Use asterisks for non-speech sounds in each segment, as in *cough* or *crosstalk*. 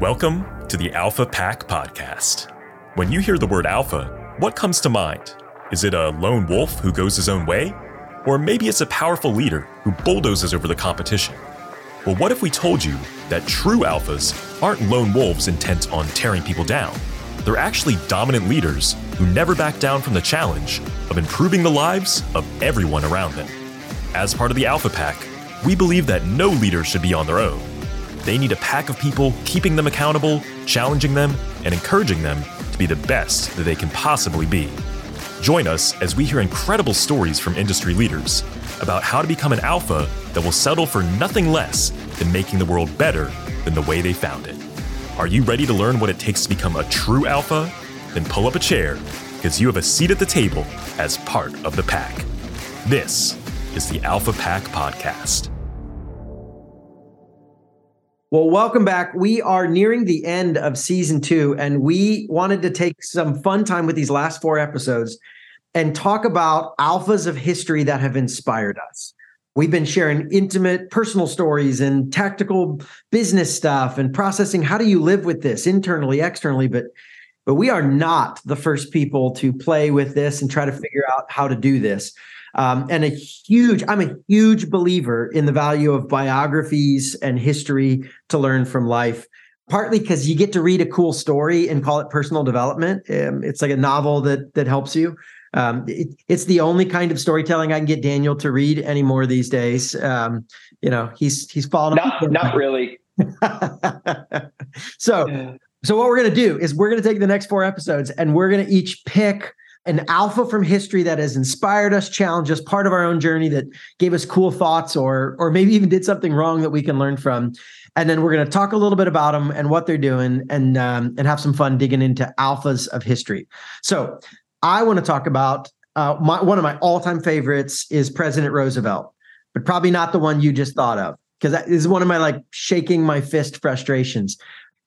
Welcome to the Alpha Pack Podcast. When you hear the word alpha, what comes to mind? Is it a lone wolf who goes his own way? Or maybe it's a powerful leader who bulldozes over the competition? Well, what if we told you that true alphas aren't lone wolves intent on tearing people down? They're actually dominant leaders who never back down from the challenge of improving the lives of everyone around them. As part of the Alpha Pack, we believe that no leader should be on their own they need a pack of people keeping them accountable, challenging them, and encouraging them to be the best that they can possibly be. Join us as we hear incredible stories from industry leaders about how to become an alpha that will settle for nothing less than making the world better than the way they found it. Are you ready to learn what it takes to become a true alpha? Then pull up a chair because you have a seat at the table as part of the pack. This is the Alpha Pack Podcast. Well, welcome back. We are nearing the end of season two, and we wanted to take some fun time with these last four episodes and talk about alphas of history that have inspired us. We've been sharing intimate personal stories and tactical business stuff and processing how do you live with this internally, externally, but but we are not the first people to play with this and try to figure out how to do this. Um, and a huge, I'm a huge believer in the value of biographies and history to learn from life. Partly because you get to read a cool story and call it personal development. Um, it's like a novel that that helps you. Um, it, it's the only kind of storytelling I can get Daniel to read anymore these days. Um, you know, he's he's fallen. Not, not really. *laughs* so, so what we're gonna do is we're gonna take the next four episodes and we're gonna each pick an alpha from history that has inspired us, challenged us, part of our own journey that gave us cool thoughts or or maybe even did something wrong that we can learn from. And then we're going to talk a little bit about them and what they're doing and um, and have some fun digging into alphas of history. So I want to talk about uh, my, one of my all-time favorites is President Roosevelt, but probably not the one you just thought of because that is one of my like shaking my fist frustrations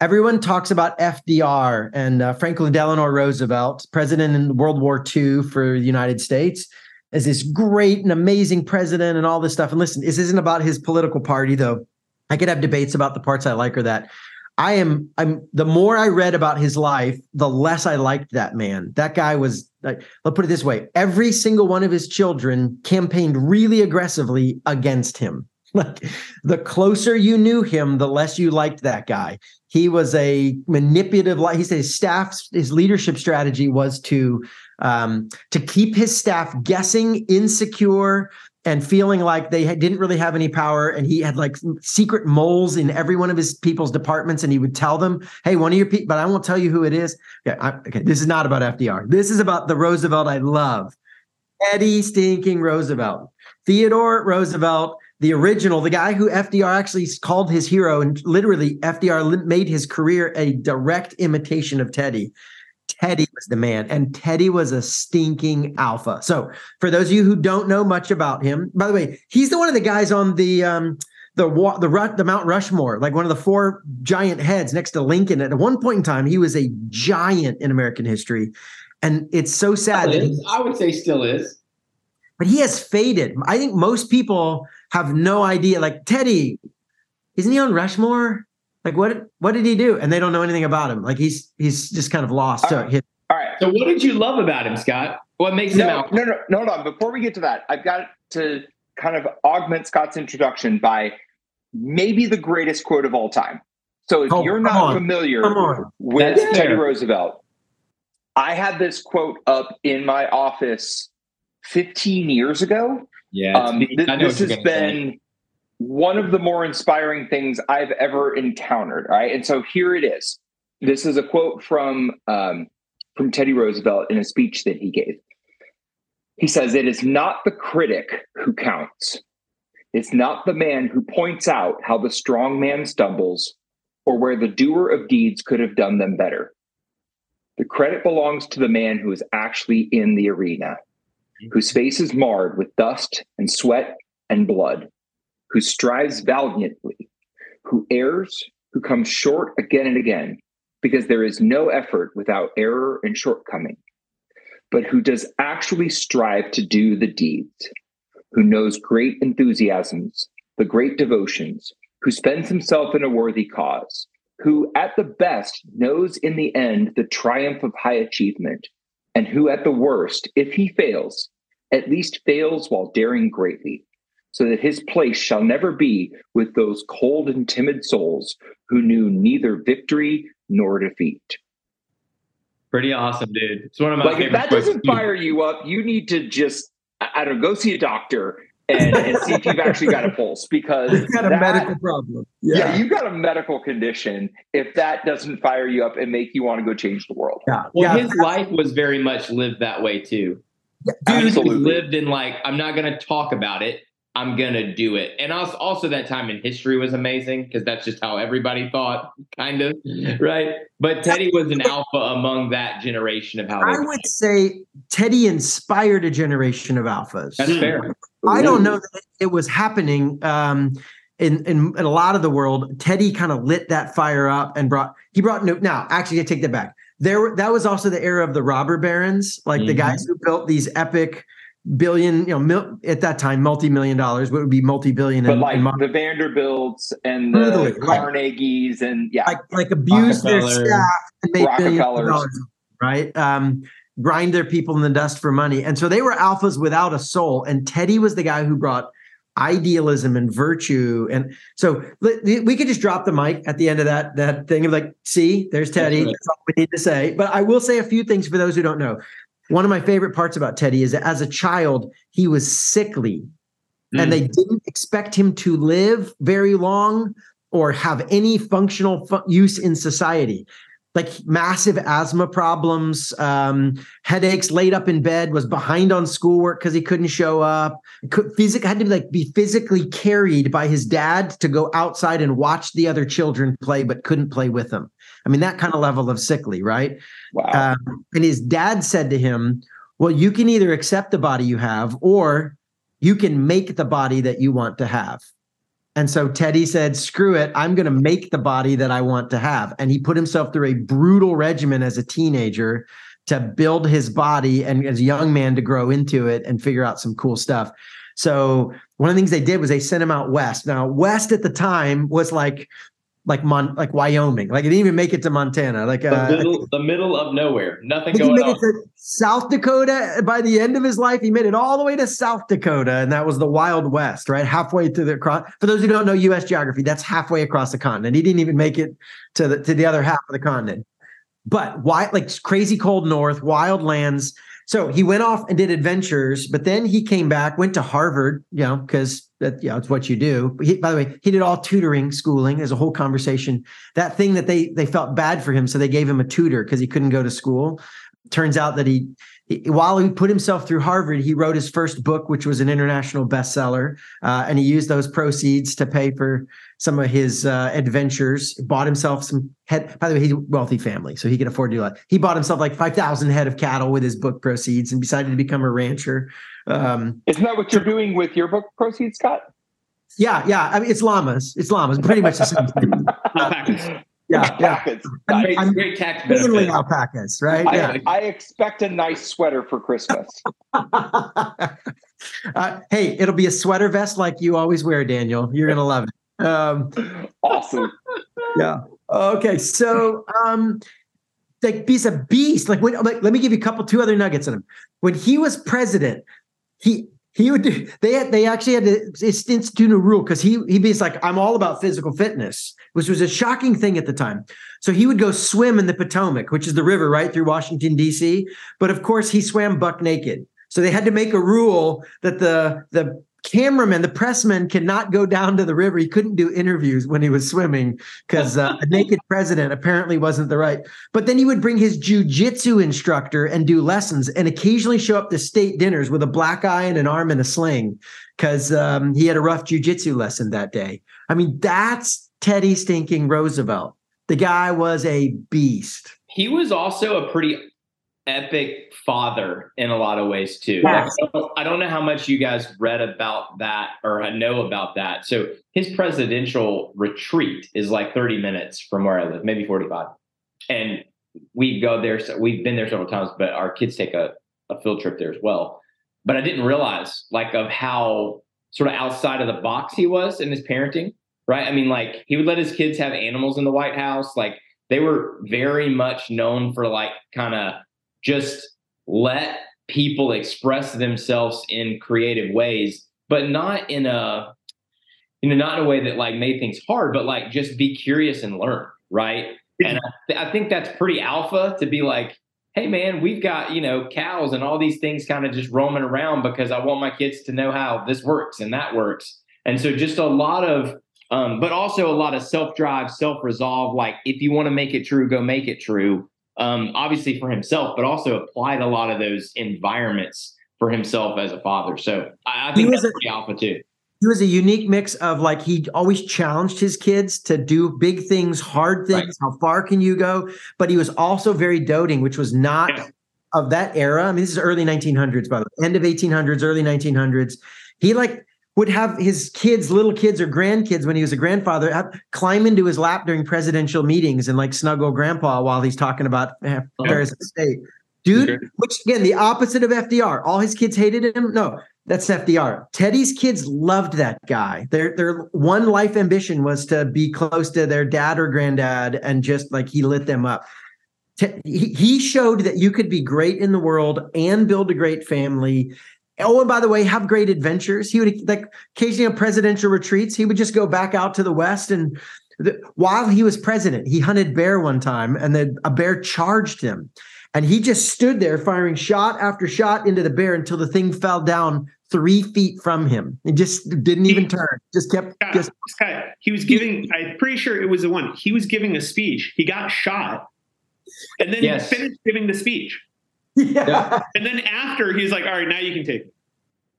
everyone talks about FDR and uh, Franklin Delano Roosevelt, president in World War II for the United States, as this great and amazing president and all this stuff. And listen, this isn't about his political party, though. I could have debates about the parts I like or that. I am I'm the more I read about his life, the less I liked that man. That guy was like, let's put it this way: every single one of his children campaigned really aggressively against him. *laughs* Like the closer you knew him, the less you liked that guy. He was a manipulative. Like he said his staff's his leadership strategy was to um, to keep his staff guessing, insecure, and feeling like they didn't really have any power. And he had like secret moles in every one of his people's departments, and he would tell them, "Hey, one of your people," but I won't tell you who it is. Okay, I, okay, this is not about FDR. This is about the Roosevelt I love, Teddy Stinking Roosevelt, Theodore Roosevelt the original, the guy who FDR actually called his hero, and literally FDR made his career a direct imitation of Teddy. Teddy was the man, and Teddy was a stinking alpha. So, for those of you who don't know much about him, by the way, he's the one of the guys on the um, the the the Mount Rushmore, like one of the four giant heads next to Lincoln. At one point in time, he was a giant in American history, and it's so sad. I would say still is, but he has faded. I think most people have no idea. Like Teddy, isn't he on Rushmore? Like what what did he do? And they don't know anything about him. Like he's he's just kind of lost. All right. All right. So what did you love about him, Scott? What makes no, him out? No, no, no, no. Before we get to that, I've got to kind of augment Scott's introduction by maybe the greatest quote of all time. So if oh, you're not on. familiar with That's Teddy fair. Roosevelt, I had this quote up in my office 15 years ago yeah, um, th- this has been say. one of the more inspiring things I've ever encountered. Right, and so here it is. This is a quote from um, from Teddy Roosevelt in a speech that he gave. He says, "It is not the critic who counts. It's not the man who points out how the strong man stumbles, or where the doer of deeds could have done them better." The credit belongs to the man who is actually in the arena whose face is marred with dust and sweat and blood, who strives valiantly, who errs, who comes short again and again, because there is no effort without error and shortcoming, but who does actually strive to do the deeds, who knows great enthusiasms, the great devotions, who spends himself in a worthy cause, who at the best knows in the end the triumph of high achievement, and who at the worst, if he fails, at least fails while daring greatly, so that his place shall never be with those cold and timid souls who knew neither victory nor defeat. Pretty awesome, dude. It's one of my like if that doesn't fire you up, you need to just I I don't know, go see a doctor and, and see if you've actually got a *laughs* pulse because He's got a that- medical problem. yeah. you've got a medical condition. If that doesn't fire you up and make you want to go change the world. yeah. Well, yeah. his life was very much lived that way too. Dude, Absolutely. He lived in like, I'm not going to talk about it. I'm going to do it. And also, also that time in history was amazing because that's just how everybody thought, kind of, mm-hmm. right? But Teddy was an alpha among that generation of how I would say Teddy inspired a generation of alphas. That's fair. Mm-hmm. I don't know that it was happening um, in, in in a lot of the world. Teddy kind of lit that fire up and brought he brought no. Now, actually, I take that back. There, that was also the era of the robber barons, like the Mhm. guys who built these epic billion, you know, mil, at that time multi-million dollars, what would be multi-billion, But in, like in the Vanderbilts and the right. Carnegies and yeah, like like abused their staff and made billions of dollars, right? Um, grind their people in the dust for money, and so they were alphas without a soul. And Teddy was the guy who brought idealism and virtue, and so we could just drop the mic at the end of that that thing of like, see, there's Teddy. That's all we need to say. But I will say a few things for those who don't know. One of my favorite parts about Teddy is that as a child, he was sickly Mm. and they didn't expect him to live very long or have any functional fu- use in society like massive asthma problems um, headaches laid up in bed was behind on schoolwork because he couldn't show up could physic had to like be physically carried by his dad to go outside and watch the other children play but couldn't play with them i mean that kind of level of sickly right wow. um, and his dad said to him, Well, you can either accept the body you have or you can make the body that you want to have. And so Teddy said, Screw it. I'm going to make the body that I want to have. And he put himself through a brutal regimen as a teenager to build his body and as a young man to grow into it and figure out some cool stuff. So one of the things they did was they sent him out west. Now, west at the time was like, like Mon, like Wyoming, like it didn't even make it to Montana. Like the, uh, middle, the middle of nowhere. Nothing think he made on. it to South Dakota by the end of his life. He made it all the way to South Dakota, and that was the Wild West, right? Halfway through the cross. For those who don't know U.S. geography, that's halfway across the continent. He didn't even make it to the to the other half of the continent. But why, like crazy cold north, wild lands. So he went off and did adventures, but then he came back, went to Harvard, you know, because that, you know, it's what you do. He, by the way, he did all tutoring, schooling. There's a whole conversation. That thing that they they felt bad for him, so they gave him a tutor because he couldn't go to school. Turns out that he, he, while he put himself through Harvard, he wrote his first book, which was an international bestseller, uh, and he used those proceeds to pay for some of his uh, adventures. Bought himself some head. By the way, he's a wealthy family, so he could afford to do that. He bought himself like five thousand head of cattle with his book proceeds, and decided to become a rancher. Um, Isn't that what you're doing with your book proceeds, Scott? yeah, yeah. I mean, it's llamas. It's llamas. Pretty much the same thing. *laughs* Alpacas. Yeah, yeah. It's- I'm- Great, I'm tax benefit. alpacas, right? I, Yeah. I expect a nice sweater for Christmas. *laughs* *laughs* uh, hey, it'll be a sweater vest like you always wear, Daniel. You're gonna love it. Um, awesome. *laughs* yeah. Okay. So, um, like, he's a beast. Like, when, like, let me give you a couple, two other nuggets on him. When he was president, he he would do. They had they actually had to institute a rule because he he be like, I'm all about physical fitness, which was a shocking thing at the time. So he would go swim in the Potomac, which is the river right through Washington D.C. But of course, he swam buck naked. So they had to make a rule that the the cameraman, the pressman, cannot go down to the river. He couldn't do interviews when he was swimming because uh, a naked president apparently wasn't the right. But then he would bring his jujitsu instructor and do lessons, and occasionally show up to state dinners with a black eye and an arm in a sling because um, he had a rough jujitsu lesson that day. I mean, that's Teddy Stinking Roosevelt. The guy was a beast. He was also a pretty epic father in a lot of ways too. Yes. I don't- know how much you guys read about that or know about that. So his presidential retreat is like 30 minutes from where I live, maybe 45. And we go there. So we've been there several times, but our kids take a, a field trip there as well. But I didn't realize like of how sort of outside of the box he was in his parenting. right? I mean, like he would let his kids have animals in the White House. Like they were very much known for like kind of just let people express themselves in creative ways, but not in a you know not in a way that like made things hard, but like just be curious and learn, right? And I, th- I think that's pretty alpha to be like, hey man, we've got you know cows and all these things kind of just roaming around because I want my kids to know how this works and that works. And so just a lot of um, but also a lot of self drive, self resolve. Like if you want to make it true, go make it true. Um, obviously for himself, but also applied a lot of those environments for himself as a father. So I, I think that's a, pretty alpha too. He was a unique mix of like he always challenged his kids to do big things, hard things. Right. How far can you go? But he was also very doting, which was not yeah. of that era. I mean, this is early 1900s, by the way, end of 1800s, early 1900s. He like would have his kids, little kids or grandkids, when he was a grandfather, have, climb into his lap during presidential meetings and like snuggle grandpa while he's talking about eh, oh. affairs of state. Dude, okay. which again, the opposite of FDR. All his kids hated him. No, that's FDR. Teddy's kids loved that guy. Their their one life ambition was to be close to their dad or granddad, and just like he lit them up. He showed that you could be great in the world and build a great family Oh, and by the way, have great adventures. He would like occasionally on presidential retreats. He would just go back out to the west, and the, while he was president, he hunted bear one time, and then a bear charged him, and he just stood there firing shot after shot into the bear until the thing fell down three feet from him. He just didn't even he, turn. Just kept. Scott, just Scott, he was giving. I'm pretty sure it was the one. He was giving a speech. He got shot, and then yes. finished giving the speech. Yeah. And then after he's like, all right, now you can take it.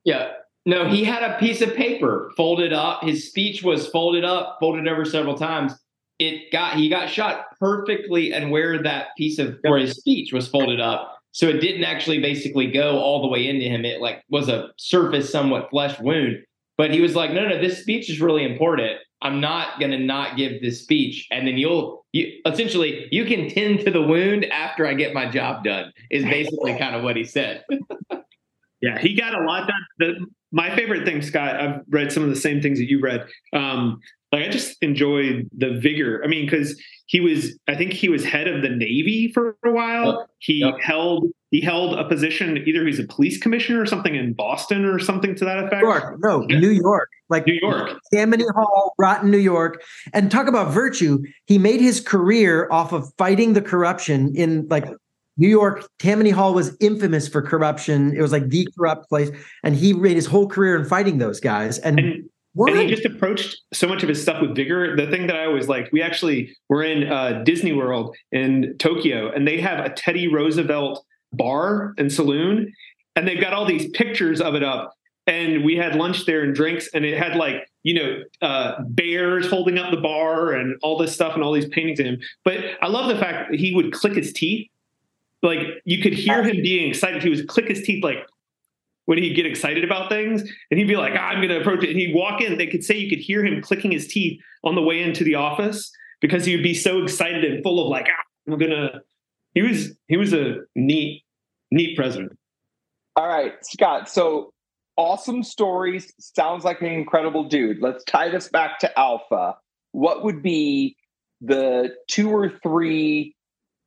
Yeah. No, he had a piece of paper folded up. His speech was folded up, folded over several times. It got he got shot perfectly and where that piece of where his speech was folded up. So it didn't actually basically go all the way into him. It like was a surface, somewhat flesh wound. But he was like, no, no, this speech is really important. I'm not going to not give this speech. And then you'll, you essentially, you can tend to the wound after I get my job done, is basically *laughs* kind of what he said. *laughs* yeah, he got a lot done. My favorite thing, Scott, I've read some of the same things that you read. Um, like I just enjoyed the vigor. I mean, because he was, I think he was head of the Navy for a while. Yep. He yep. held he held a position either he's a police commissioner or something in Boston or something to that effect. New York, no, yeah. New York, like New York, Tammany Hall, rotten New York, and talk about virtue. He made his career off of fighting the corruption in like New York. Tammany Hall was infamous for corruption. It was like the corrupt place, and he made his whole career in fighting those guys. And, and? And he just approached so much of his stuff with vigor. The thing that I always liked, we actually were in uh, Disney World in Tokyo, and they have a Teddy Roosevelt bar and saloon, and they've got all these pictures of it up. And we had lunch there and drinks, and it had like you know uh, bears holding up the bar and all this stuff and all these paintings in him. But I love the fact that he would click his teeth. Like you could hear him being excited. He was click his teeth like when he'd get excited about things and he'd be like, ah, I'm going to approach it. And he'd walk in. They could say you could hear him clicking his teeth on the way into the office because he would be so excited and full of like, ah, I'm going to. He was he was a neat neat president. All right, Scott. So awesome stories. Sounds like an incredible dude. Let's tie this back to Alpha. What would be the two or three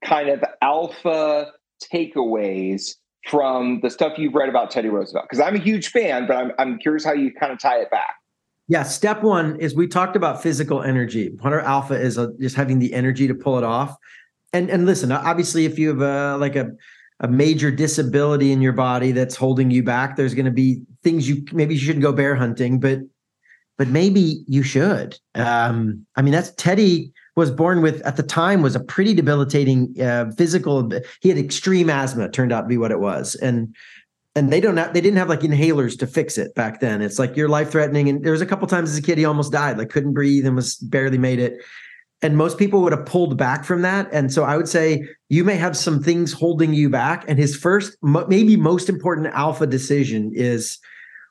kind of alpha takeaways from the stuff you've read about Teddy Roosevelt? Because I'm a huge fan, but I'm, I'm curious how you kind of tie it back. Yeah, step one is we talked about physical energy. Hunter alpha is a, just having the energy to pull it off. And and listen, obviously, if you have a like a a major disability in your body that's holding you back, there's going to be things you maybe you shouldn't go bear hunting, but but maybe you should. Um, I mean, that's Teddy was born with at the time was a pretty debilitating uh, physical. He had extreme asthma. Turned out to be what it was, and and they don't have, they didn't have like inhalers to fix it back then. It's like you're life threatening. And there was a couple times as a kid he almost died, like couldn't breathe and was barely made it. And most people would have pulled back from that. And so I would say you may have some things holding you back. And his first, maybe most important alpha decision is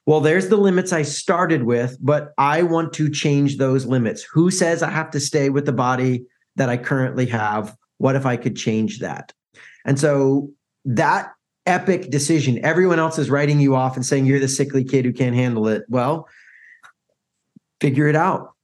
well, there's the limits I started with, but I want to change those limits. Who says I have to stay with the body that I currently have? What if I could change that? And so that epic decision, everyone else is writing you off and saying you're the sickly kid who can't handle it. Well, figure it out.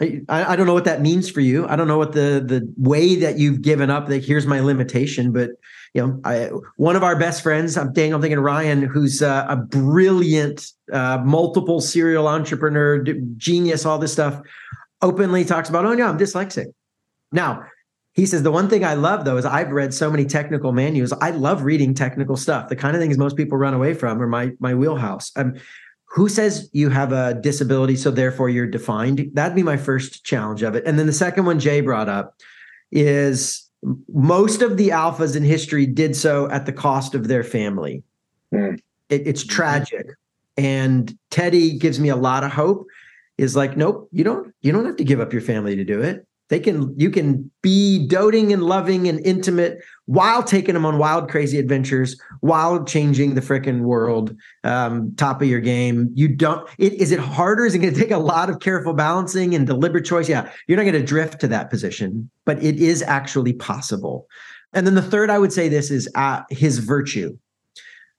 I, I don't know what that means for you. I don't know what the the way that you've given up. That here's my limitation, but you know, I, one of our best friends, I'm dang, I'm thinking Ryan, who's a brilliant, uh, multiple serial entrepreneur, genius, all this stuff, openly talks about, oh yeah, I'm dyslexic. Now, he says the one thing I love though is I've read so many technical manuals. I love reading technical stuff. The kind of things most people run away from are my my wheelhouse. Who says you have a disability so therefore you're defined? That'd be my first challenge of it. And then the second one jay brought up is most of the alphas in history did so at the cost of their family. Mm. it, it's tragic. And teddy gives me a lot of hope. Is like nope you don't you don't have to give up your family to do it they can you can be doting and loving and intimate while taking them on wild crazy adventures while changing the freaking world um, top of your game. You don't it, is it harder? Is it going to take a lot of careful balancing and deliberate choice? Yeah you're not going to drift to that position but it is actually possible. And then the third i would say this is uh, his virtue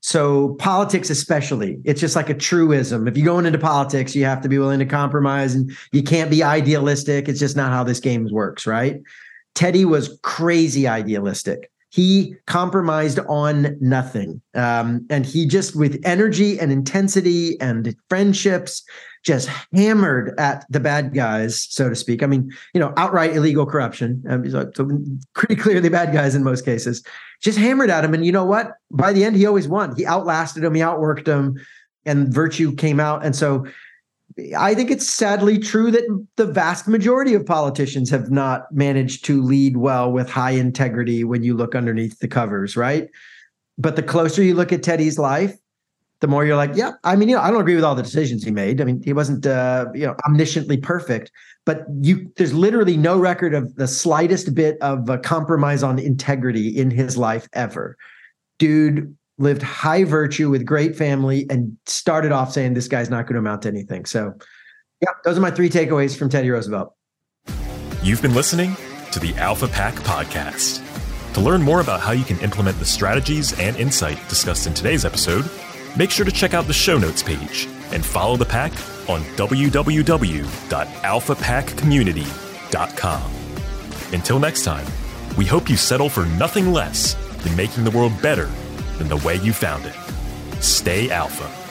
so politics, especially, it's just like a truism. If you're going into politics, you have to be willing to compromise and you can't be idealistic. It's just not how this game works, right? Teddy was crazy idealistic. He compromised on nothing. Um, and he just, with energy and intensity and friendships, just hammered at the bad guys, so to speak. I mean, you know, outright illegal corruption. Um, so pretty clearly bad guys in most cases. Just hammered at him, and you know what? By the end, he always won. He outlasted him. He outworked him, and virtue came out. And so, I think it's sadly true that the vast majority of politicians have not managed to lead well with high integrity when you look underneath the covers, right? But the closer you look at Teddy's life, the more you're like, yeah, I mean, you know, I don't agree with all the decisions he made. I mean, he wasn't, uh, you know, omnisciently perfect, but you, there's literally no record of the slightest bit of a compromise on integrity in his life ever. Dude lived high virtue with great family and started off saying this guy's not going to amount to anything. So, yeah, those are my three takeaways from Teddy Roosevelt. You've been listening to the Alpha Pack podcast. To learn more about how you can implement the strategies and insight discussed in today's episode, make sure to check out the show notes page and follow the pack on www.alphapackcommunity.com. Until next time, we hope you settle for nothing less than making the world better than the way you found it. Stay alpha.